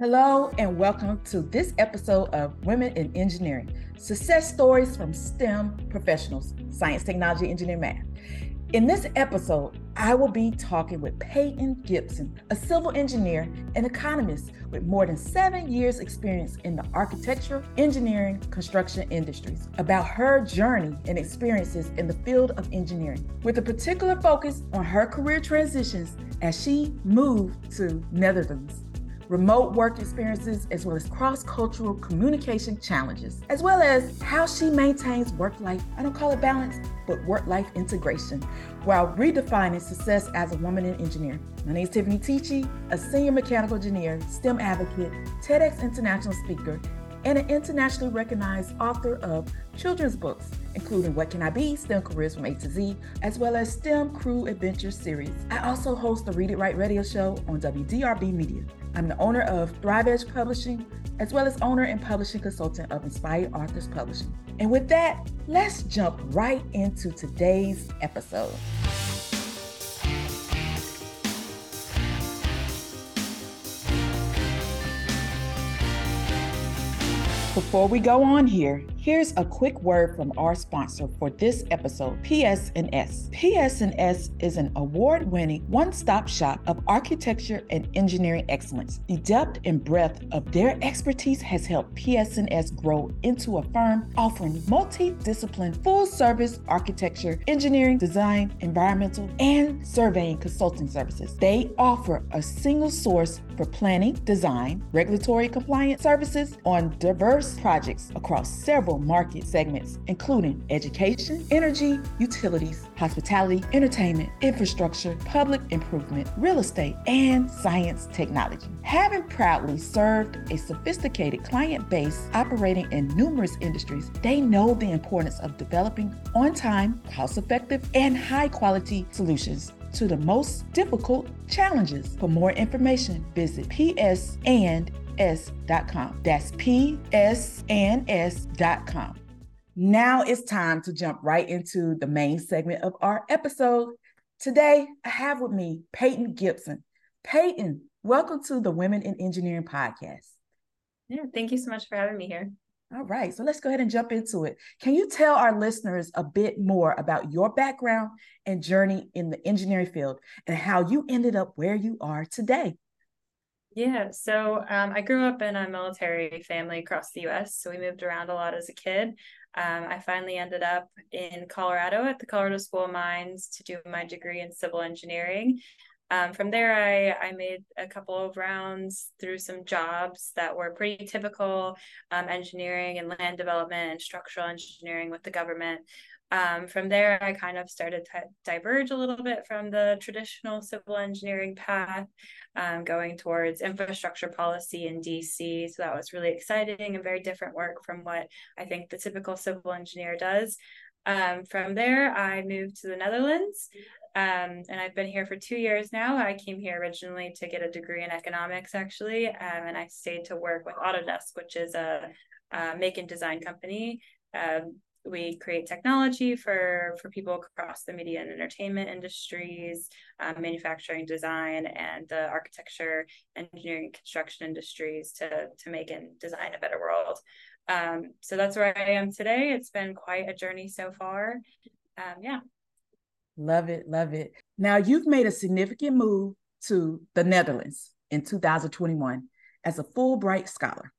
Hello, and welcome to this episode of Women in Engineering Success Stories from STEM Professionals Science, Technology, Engineering, Math. In this episode, I will be talking with Peyton Gibson, a civil engineer and economist with more than seven years' experience in the architecture, engineering, construction industries, about her journey and experiences in the field of engineering, with a particular focus on her career transitions as she moved to Netherlands remote work experiences, as well as cross cultural communication challenges, as well as how she maintains work life, I don't call it balance, but work life integration, while redefining success as a woman in engineering. My name is Tiffany Teachey, a senior mechanical engineer, STEM advocate, TEDx international speaker, and an internationally recognized author of children's books, including What Can I Be? STEM Careers from A to Z, as well as STEM Crew Adventure Series. I also host the Read It Right radio show on WDRB Media. I'm the owner of Thrive Edge Publishing, as well as owner and publishing consultant of Inspired Authors Publishing. And with that, let's jump right into today's episode. Before we go on here, Here's a quick word from our sponsor for this episode, PS&S. PS&S is an award-winning one-stop shop of architecture and engineering excellence. The depth and breadth of their expertise has helped PS&S grow into a firm offering multi-discipline full-service architecture, engineering, design, environmental, and surveying consulting services. They offer a single source for planning, design, regulatory compliance services on diverse projects across several market segments, including education, energy, utilities, hospitality, entertainment, infrastructure, public improvement, real estate, and science technology. Having proudly served a sophisticated client base operating in numerous industries, they know the importance of developing on time, cost effective, and high quality solutions to the most difficult challenges. For more information, visit PS and s.com. That's psns.com. Now it's time to jump right into the main segment of our episode. Today, I have with me Peyton Gibson. Peyton, welcome to the Women in Engineering podcast. Yeah, thank you so much for having me here. All right, so let's go ahead and jump into it. Can you tell our listeners a bit more about your background and journey in the engineering field and how you ended up where you are today? Yeah, so um, I grew up in a military family across the US. So we moved around a lot as a kid. Um, I finally ended up in Colorado at the Colorado School of Mines to do my degree in civil engineering. Um, from there, I, I made a couple of rounds through some jobs that were pretty typical um, engineering and land development and structural engineering with the government. Um, from there, I kind of started to diverge a little bit from the traditional civil engineering path, um, going towards infrastructure policy in DC. So that was really exciting and very different work from what I think the typical civil engineer does. Um, from there, I moved to the Netherlands. Um, and I've been here for two years now. I came here originally to get a degree in economics, actually, um, and I stayed to work with Autodesk, which is a, a make and design company um, we create technology for for people across the media and entertainment industries um, manufacturing design and the architecture engineering construction industries to to make and design a better world. Um, so that's where i am today. It's been quite a journey so far. Um, yeah. Love it love it. Now you've made a significant move to the netherlands in 2021 as a fulbright scholar.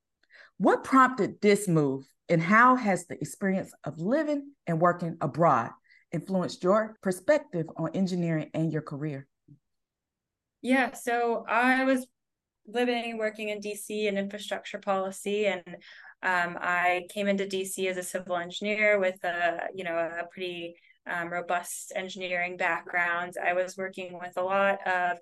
What prompted this move and how has the experience of living and working abroad influenced your perspective on engineering and your career? Yeah, so I was living working in DC in infrastructure policy and um, I came into DC as a civil engineer with a you know a pretty um, robust engineering background. I was working with a lot of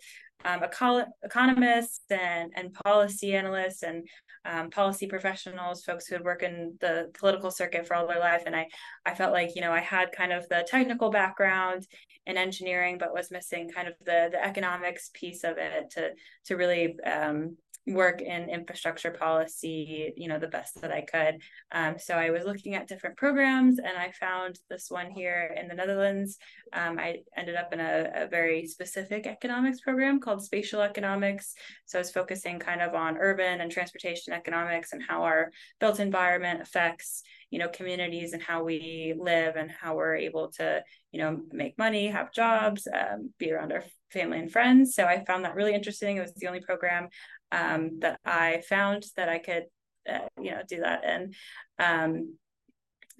um, eco- economists and, and policy analysts and um, policy professionals, folks who had worked in the political circuit for all their life. And I, I felt like, you know, I had kind of the technical background in engineering, but was missing kind of the, the economics piece of it to, to really um, work in infrastructure policy, you know, the best that I could. Um, so I was looking at different programs and I found this one here in the Netherlands. Um, I ended up in a, a, very specific economics program called spatial economics. So I was focusing kind of on urban and transportation economics and how our built environment affects, you know, communities and how we live and how we're able to, you know, make money, have jobs, um, be around our family and friends. So I found that really interesting. It was the only program um, that I found that I could, uh, you know, do that. And um,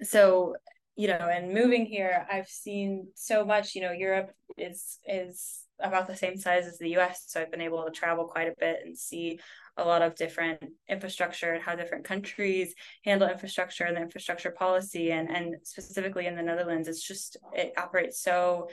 so, you know, and moving here, I've seen so much. You know, Europe is is about the same size as the U.S., so I've been able to travel quite a bit and see a lot of different infrastructure and how different countries handle infrastructure and the infrastructure policy and and specifically in the Netherlands it's just it operates so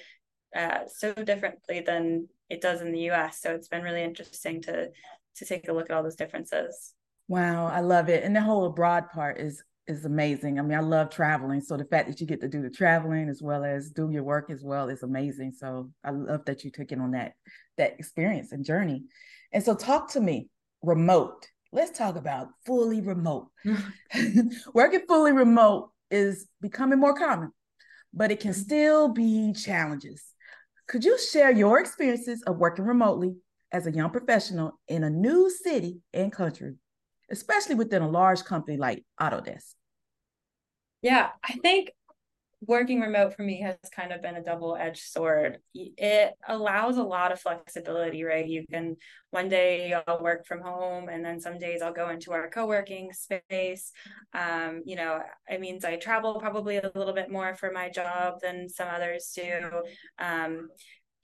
uh, so differently than it does in the US so it's been really interesting to to take a look at all those differences. Wow, I love it. And the whole abroad part is is amazing. I mean, I love traveling. So the fact that you get to do the traveling as well as do your work as well is amazing. So I love that you took it on that that experience and journey. And so talk to me, remote. Let's talk about fully remote. Working fully remote is becoming more common, but it can mm-hmm. still be challenges. Could you share your experiences of working remotely as a young professional in a new city and country, especially within a large company like Autodesk? Yeah, I think working remote for me has kind of been a double-edged sword. It allows a lot of flexibility right? You can one day i'll work from home and then some days i'll go into our co-working space. Um, you know it means i travel probably a little bit more for my job than some others do. Um,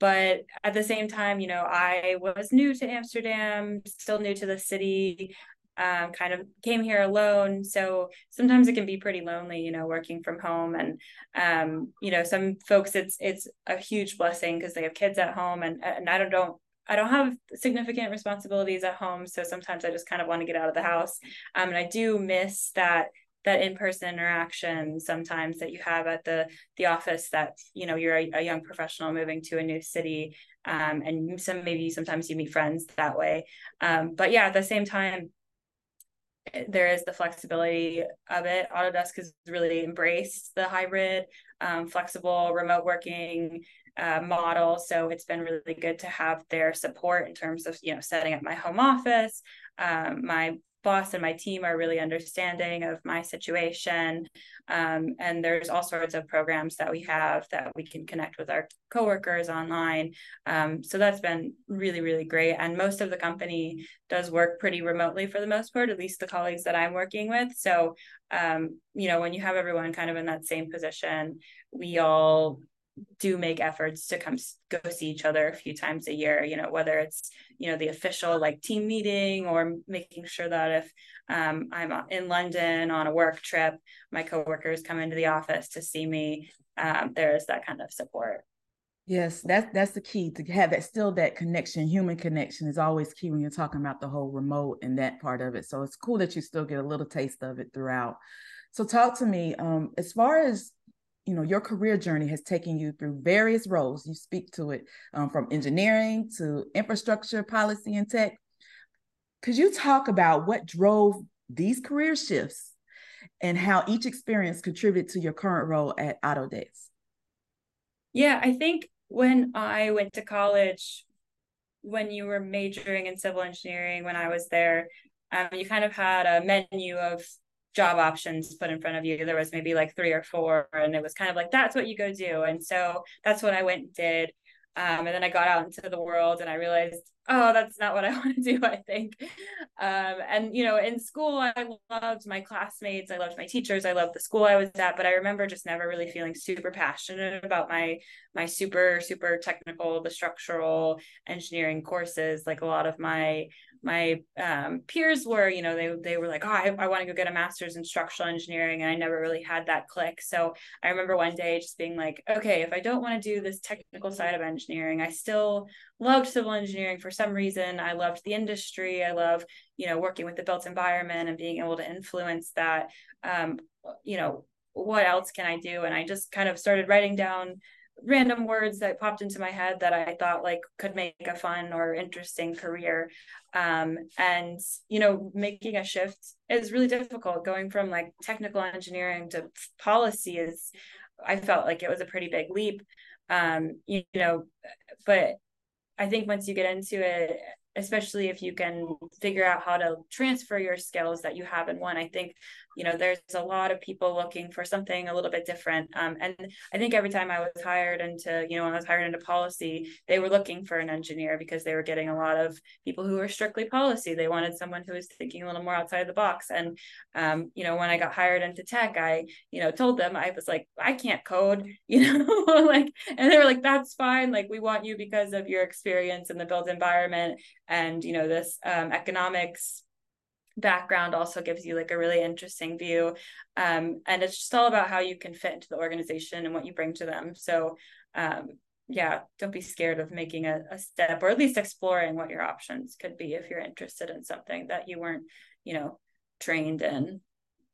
but at the same time you know i was new to amsterdam still new to the city um, kind of came here alone. So sometimes it can be pretty lonely you know working from home. And um, you know some folks it's it's a huge blessing because they have kids at home and and i don't don't I don't have significant responsibilities at home, so sometimes I just kind of want to get out of the house. Um, and I do miss that that in-person interaction sometimes that you have at the the office that you know you're a, a young professional moving to a new city um, and some maybe sometimes you meet friends that way. Um, but yeah at the same time there is the flexibility of it. Autodesk has really embraced the hybrid um, flexible remote working uh, model. So it's been really good to have their support in terms of you know setting up my home office um, my boss and my team are really understanding of my situation. Um, and there's all sorts of programs that we have that we can connect with our coworkers online. Um, so that's been really, really great. And most of the company does work pretty remotely for the most part, at least the colleagues that I'm working with. So, um, you know, when you have everyone kind of in that same position, we all do make efforts to come go see each other a few times a year you know whether it's you know the official like team meeting or making sure that if um, i'm in london on a work trip my coworkers come into the office to see me um, there is that kind of support. Yes that's that's the key to have that still that connection human connection is always key when you're talking about the whole remote and that part of it. So it's cool that you still get a little taste of it throughout. So talk to me um, as far as you know your career journey has taken you through various roles. You speak to it um, from engineering to infrastructure policy and tech. Could you talk about what drove these career shifts and how each experience contributed to your current role at autodesk? Yeah i think when i went to college when you were majoring in civil engineering when i was there um, you kind of had a menu of job options put in front of you. There was maybe like three or four, and it was kind of like that's what you go do. And so that's what I went and did. Um, and then I got out into the world and I realized, oh, that's not what I want to do, I think. Um, and, you know, in school, I loved my classmates, I loved my teachers, I loved the school I was at, but I remember just never really feeling super passionate about my my super, super technical, the structural engineering courses. Like a lot of my my um, peers were, you know, they they were like, oh, I, I want to go get a master's in structural engineering, and I never really had that click. So I remember one day just being like, okay, if I don't want to do this technical side of engineering, I still loved civil engineering for some reason. I loved the industry. I love, you know, working with the built environment and being able to influence that. Um, you know, what else can I do? And I just kind of started writing down random words that popped into my head that I thought like could make a fun or interesting career. Um, and you know, making a shift is really difficult. Going from like technical engineering to policy is, I felt like it was a pretty big leap. Um, you, you know, but I think once you get into it, especially if you can figure out how to transfer your skills that you have in one, I think you know there's a lot of people looking for something a little bit different um, and i think every time i was hired into you know when i was hired into policy they were looking for an engineer because they were getting a lot of people who were strictly policy. They wanted someone who was thinking a little more outside the box and um, you know when i got hired into tech i you know told them i was like i can't code you know like and they were like that's fine like we want you because of your experience in the built environment and you know this um, economics background also gives you like a really interesting view um, and it's just all about how you can fit into the organization and what you bring to them. So um, yeah don't be scared of making a, a step or at least exploring what your options could be if you're interested in something that you weren't you know trained in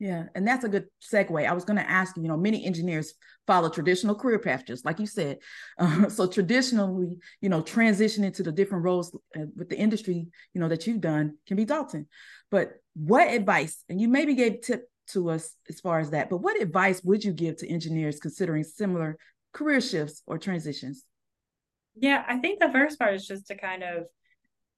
yeah, and that's a good segue. I was going to ask you, you know, many engineers follow traditional career paths, just like you said. Uh, so traditionally, you know, transitioning to the different roles uh, with the industry, you know, that you've done can be daunting. But what advice, and you maybe gave tip to us as far as that, but what advice would you give to engineers considering similar career shifts or transitions? Yeah, I think the first part is just to kind of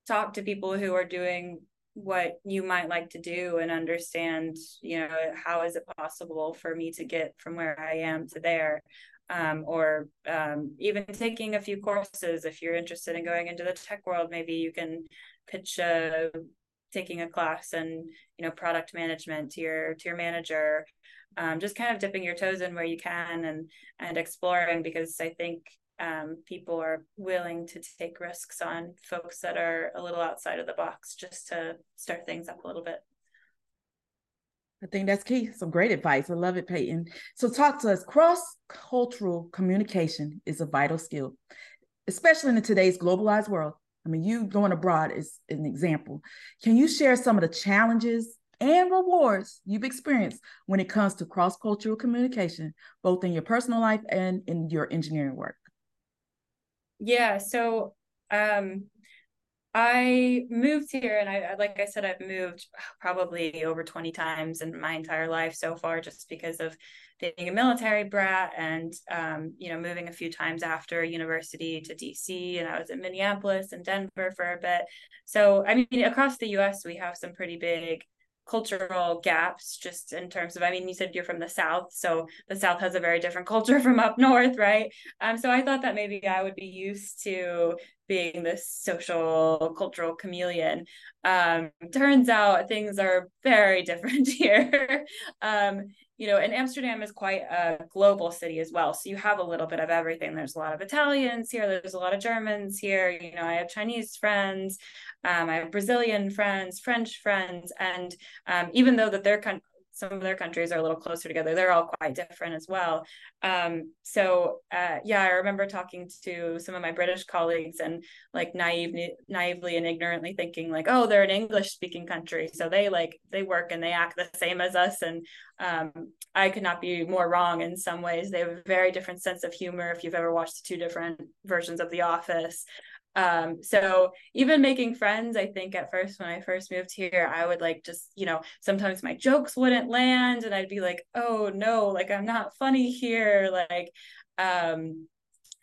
talk to people who are doing what you might like to do and understand, you know, how is it possible for me to get from where I am to there? Um, or um, even taking a few courses if you're interested in going into the tech world maybe you can pitch a taking a class and you know product management to your to your manager um, just kind of dipping your toes in where you can and and exploring because i think um, people are willing to take risks on folks that are a little outside of the box just to start things up a little bit I think that's key. Some great advice. I love it, Peyton. So, talk to us. Cross cultural communication is a vital skill, especially in today's globalized world. I mean, you going abroad is an example. Can you share some of the challenges and rewards you've experienced when it comes to cross cultural communication, both in your personal life and in your engineering work? Yeah. So, um, I moved here, and I, like I said, I've moved probably over 20 times in my entire life so far, just because of being a military brat and, um, you know, moving a few times after university to DC. And I was in Minneapolis and Denver for a bit. So, I mean, across the US, we have some pretty big cultural gaps just in terms of i mean you said you're from the south so the south has a very different culture from up north right? Um so i thought that maybe i would be used to being this social cultural chameleon. Um turns out things are very different here. Um you know and amsterdam is quite a global city as well. So you have a little bit of everything. There's a lot of italians here. There's a lot of germans here. You know i have chinese friends um, I have Brazilian friends, French friends, and um, even though that kind some of their countries are a little closer together, they're all quite different as well. Um, so uh, yeah, I remember talking to some of my British colleagues and like naive, naively and ignorantly thinking like, oh, they're an English speaking country, so they like they work and they act the same as us, and um, I could not be more wrong in some ways. They have a very different sense of humor. If you've ever watched the two different versions of The Office, um so even making friends i think at first when i first moved here i would like just you know sometimes my jokes wouldn't land and i'd be like oh no like i'm not funny here like um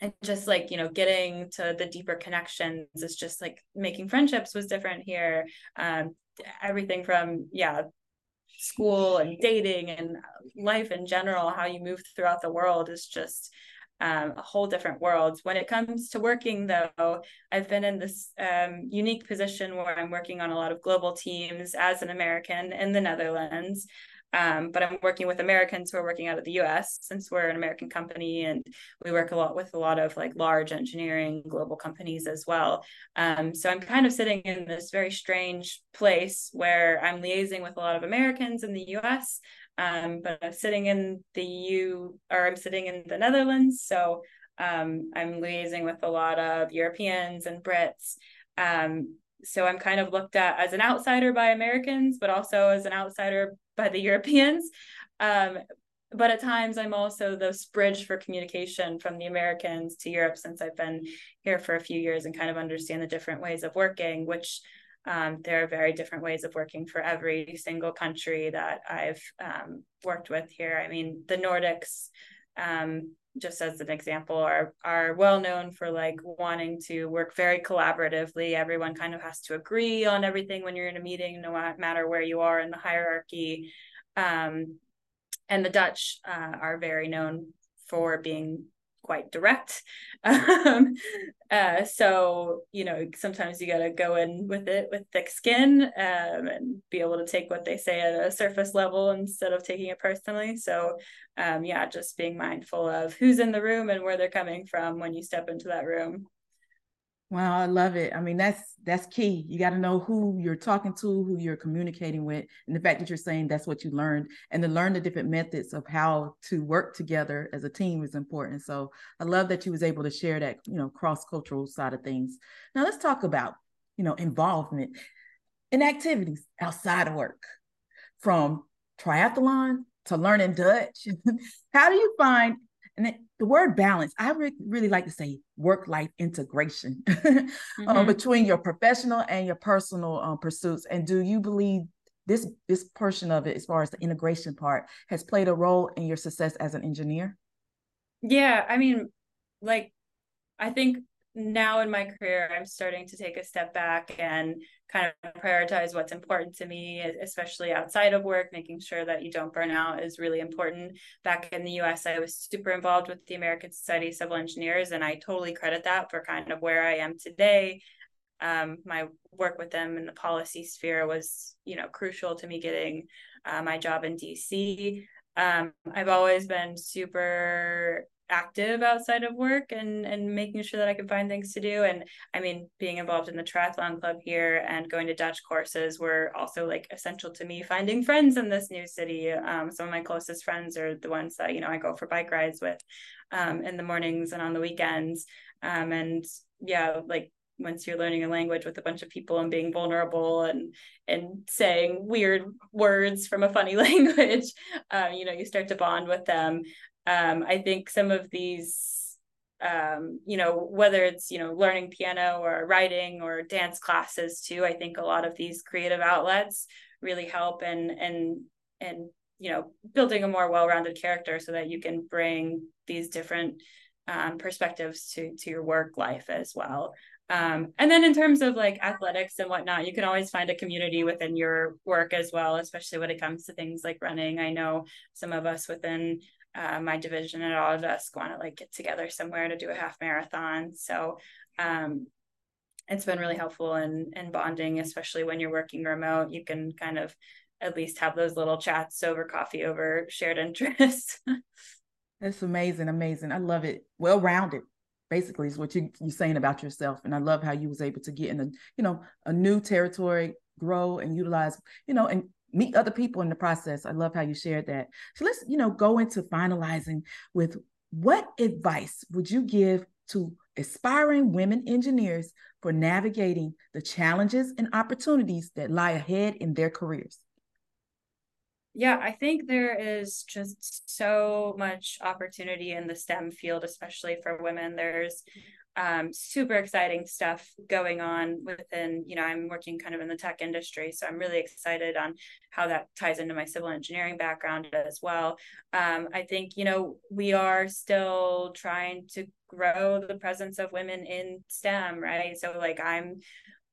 and just like you know getting to the deeper connections is just like making friendships was different here. Um everything from yeah school and dating and life in general how you move throughout the world is just um, a whole different world. When it comes to working, though, I've been in this um, unique position where I'm working on a lot of global teams as an American in the Netherlands. Um, but I'm working with Americans who are working out of the US since we're an American company and we work a lot with a lot of like large engineering global companies as well. Um, so I'm kind of sitting in this very strange place where I'm liaising with a lot of Americans in the US, um, but I'm sitting in the U or I'm sitting in the Netherlands. So um, I'm liaising with a lot of Europeans and Brits. Um, so I'm kind of looked at as an outsider by Americans, but also as an outsider by the Europeans. Um, but at times I'm also this bridge for communication from the Americans to Europe since I've been here for a few years and kind of understand the different ways of working, which um, there are very different ways of working for every single country that I've um, worked with here. I mean, the Nordics, um, just as an example, are are well known for like wanting to work very collaboratively. Everyone kind of has to agree on everything when you're in a meeting, no matter where you are in the hierarchy. Um, and the Dutch uh, are very known for being quite direct. Um, uh, so, you know, sometimes you got to go in with it with thick skin um, and be able to take what they say at a surface level instead of taking it personally. So, um, yeah, just being mindful of who's in the room and where they're coming from when you step into that room. Wow, I love it. I mean, that's that's key. You got to know who you're talking to, who you're communicating with, and the fact that you're saying that's what you learned, and to learn the different methods of how to work together as a team is important. So I love that you was able to share that, you know, cross cultural side of things. Now let's talk about, you know, involvement in activities outside of work, from triathlon to learning Dutch. how do you find and the word balance, I re- really like to say work life integration uh, mm-hmm. between your professional and your personal um, pursuits. And do you believe this this portion of it, as far as the integration part, has played a role in your success as an engineer? Yeah, I mean, like, I think now in my career, I'm starting to take a step back and kind of prioritize what's important to me, especially outside of work. Making sure that you don't burn out is really important. Back in the US, I was super involved with the American Society of Civil Engineers, and I totally credit that for kind of where I am today. Um, my work with them in the policy sphere was, you know, crucial to me getting uh, my job in DC. Um, I've always been super active outside of work and and making sure that I can find things to do. And I mean, being involved in the triathlon club here and going to Dutch courses were also like essential to me finding friends in this new city. Um, some of my closest friends are the ones that you know I go for bike rides with um, in the mornings and on the weekends. Um, and yeah, like once you're learning a language with a bunch of people and being vulnerable and and saying weird words from a funny language um, you know you start to bond with them um, I think some of these, um, you know, whether it's, you know, learning piano or writing or dance classes too, I think a lot of these creative outlets really help and, and, and, you know, building a more well-rounded character so that you can bring these different um, perspectives to, to your work life as well. Um, and then in terms of like athletics and whatnot, you can always find a community within your work as well, especially when it comes to things like running. I know some of us within uh, my division at us want to like get together somewhere to do a half marathon. So um, it's been really helpful in in bonding, especially when you're working remote. You can kind of at least have those little chats over coffee over shared interests. That's amazing, amazing. I love it. Well rounded, basically, is what you you're saying about yourself. And I love how you was able to get in a you know a new territory, grow and utilize you know and meet other people in the process. I love how you shared that. So let's, you know, go into finalizing with what advice would you give to aspiring women engineers for navigating the challenges and opportunities that lie ahead in their careers? Yeah, I think there is just so much opportunity in the STEM field, especially for women. There's um, super exciting stuff going on within, you know, I'm working kind of in the tech industry. So I'm really excited on how that ties into my civil engineering background as well. Um, I think, you know, we are still trying to grow the presence of women in STEM, right? So, like, I'm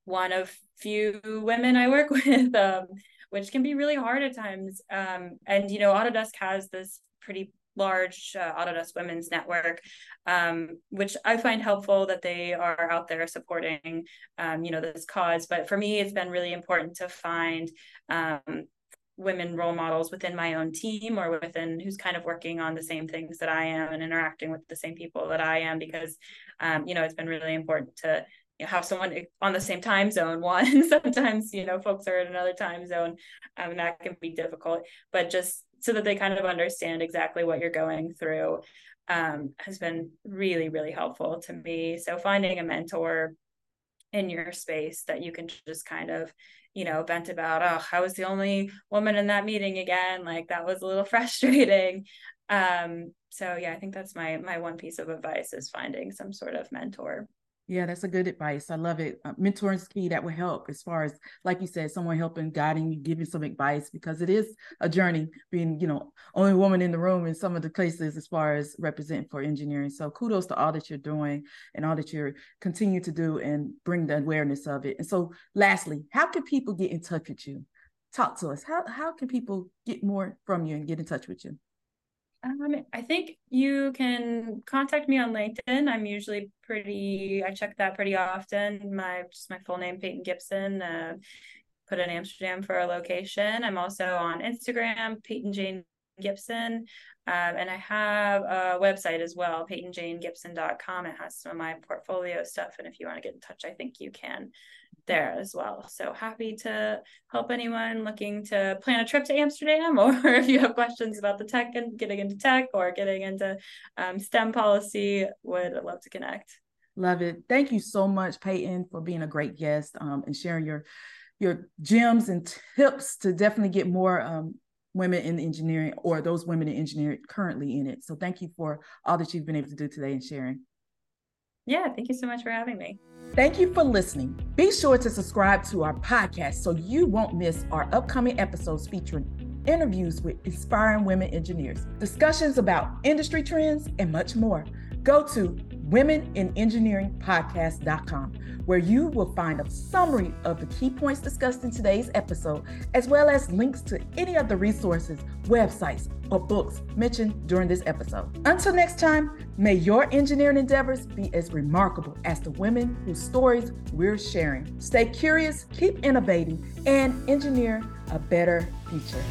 one of few women I work with, um, which can be really hard at times. Um, and, you know, Autodesk has this pretty large uh, Autodesk Women's Network, um, which I find helpful that they are out there supporting, um, you know, this cause. But for me, it's been really important to find um, women role models within my own team or within who's kind of working on the same things that I am and interacting with the same people that I am because, um, you know, it's been really important to you know, have someone on the same time zone one sometimes you know folks are in another time zone um, and that can be difficult but just so that they kind of understand exactly what you're going through um, has been really, really helpful to me. So finding a mentor in your space that you can just kind of, you know, vent about, oh, I was the only woman in that meeting again. Like that was a little frustrating. Um, so yeah, I think that's my my one piece of advice is finding some sort of mentor. Yeah, that's a good advice. I love it. Uh, mentoring is key. That will help as far as, like you said, someone helping, guiding you, giving some advice because it is a journey being, you know, only woman in the room in some of the places as far as representing for engineering. So kudos to all that you're doing and all that you're continue to do and bring the awareness of it. And so, lastly, how can people get in touch with you? Talk to us. How how can people get more from you and get in touch with you? Um, I think you can contact me on LinkedIn. I'm usually pretty. I check that pretty often. My just my full name, Peyton Gibson. Uh, put in Amsterdam for a location. I'm also on Instagram, Peyton Jane Gibson. Um, and I have a website as well, PeytonJaneGibson.com. It has some of my portfolio stuff. And if you want to get in touch, I think you can there as well. So happy to help anyone looking to plan a trip to Amsterdam, or if you have questions about the tech and getting into tech or getting into um, STEM policy, would love to connect. Love it. Thank you so much, Peyton, for being a great guest um, and sharing your your gems and tips to definitely get more um, women in engineering or those women in engineering currently in it. So thank you for all that you've been able to do today and sharing. Yeah, thank you so much for having me. Thank you for listening. Be sure to subscribe to our podcast so you won't miss our upcoming episodes featuring interviews with inspiring women engineers, discussions about industry trends, and much more. Go to womeninengineeringpodcast.com, where you will find a summary of the key points discussed in today's episode, as well as links to any of the resources, websites, or books mentioned during this episode. Until next time, may your engineering endeavors be as remarkable as the women whose stories we're sharing. Stay curious, keep innovating, and engineer a better future.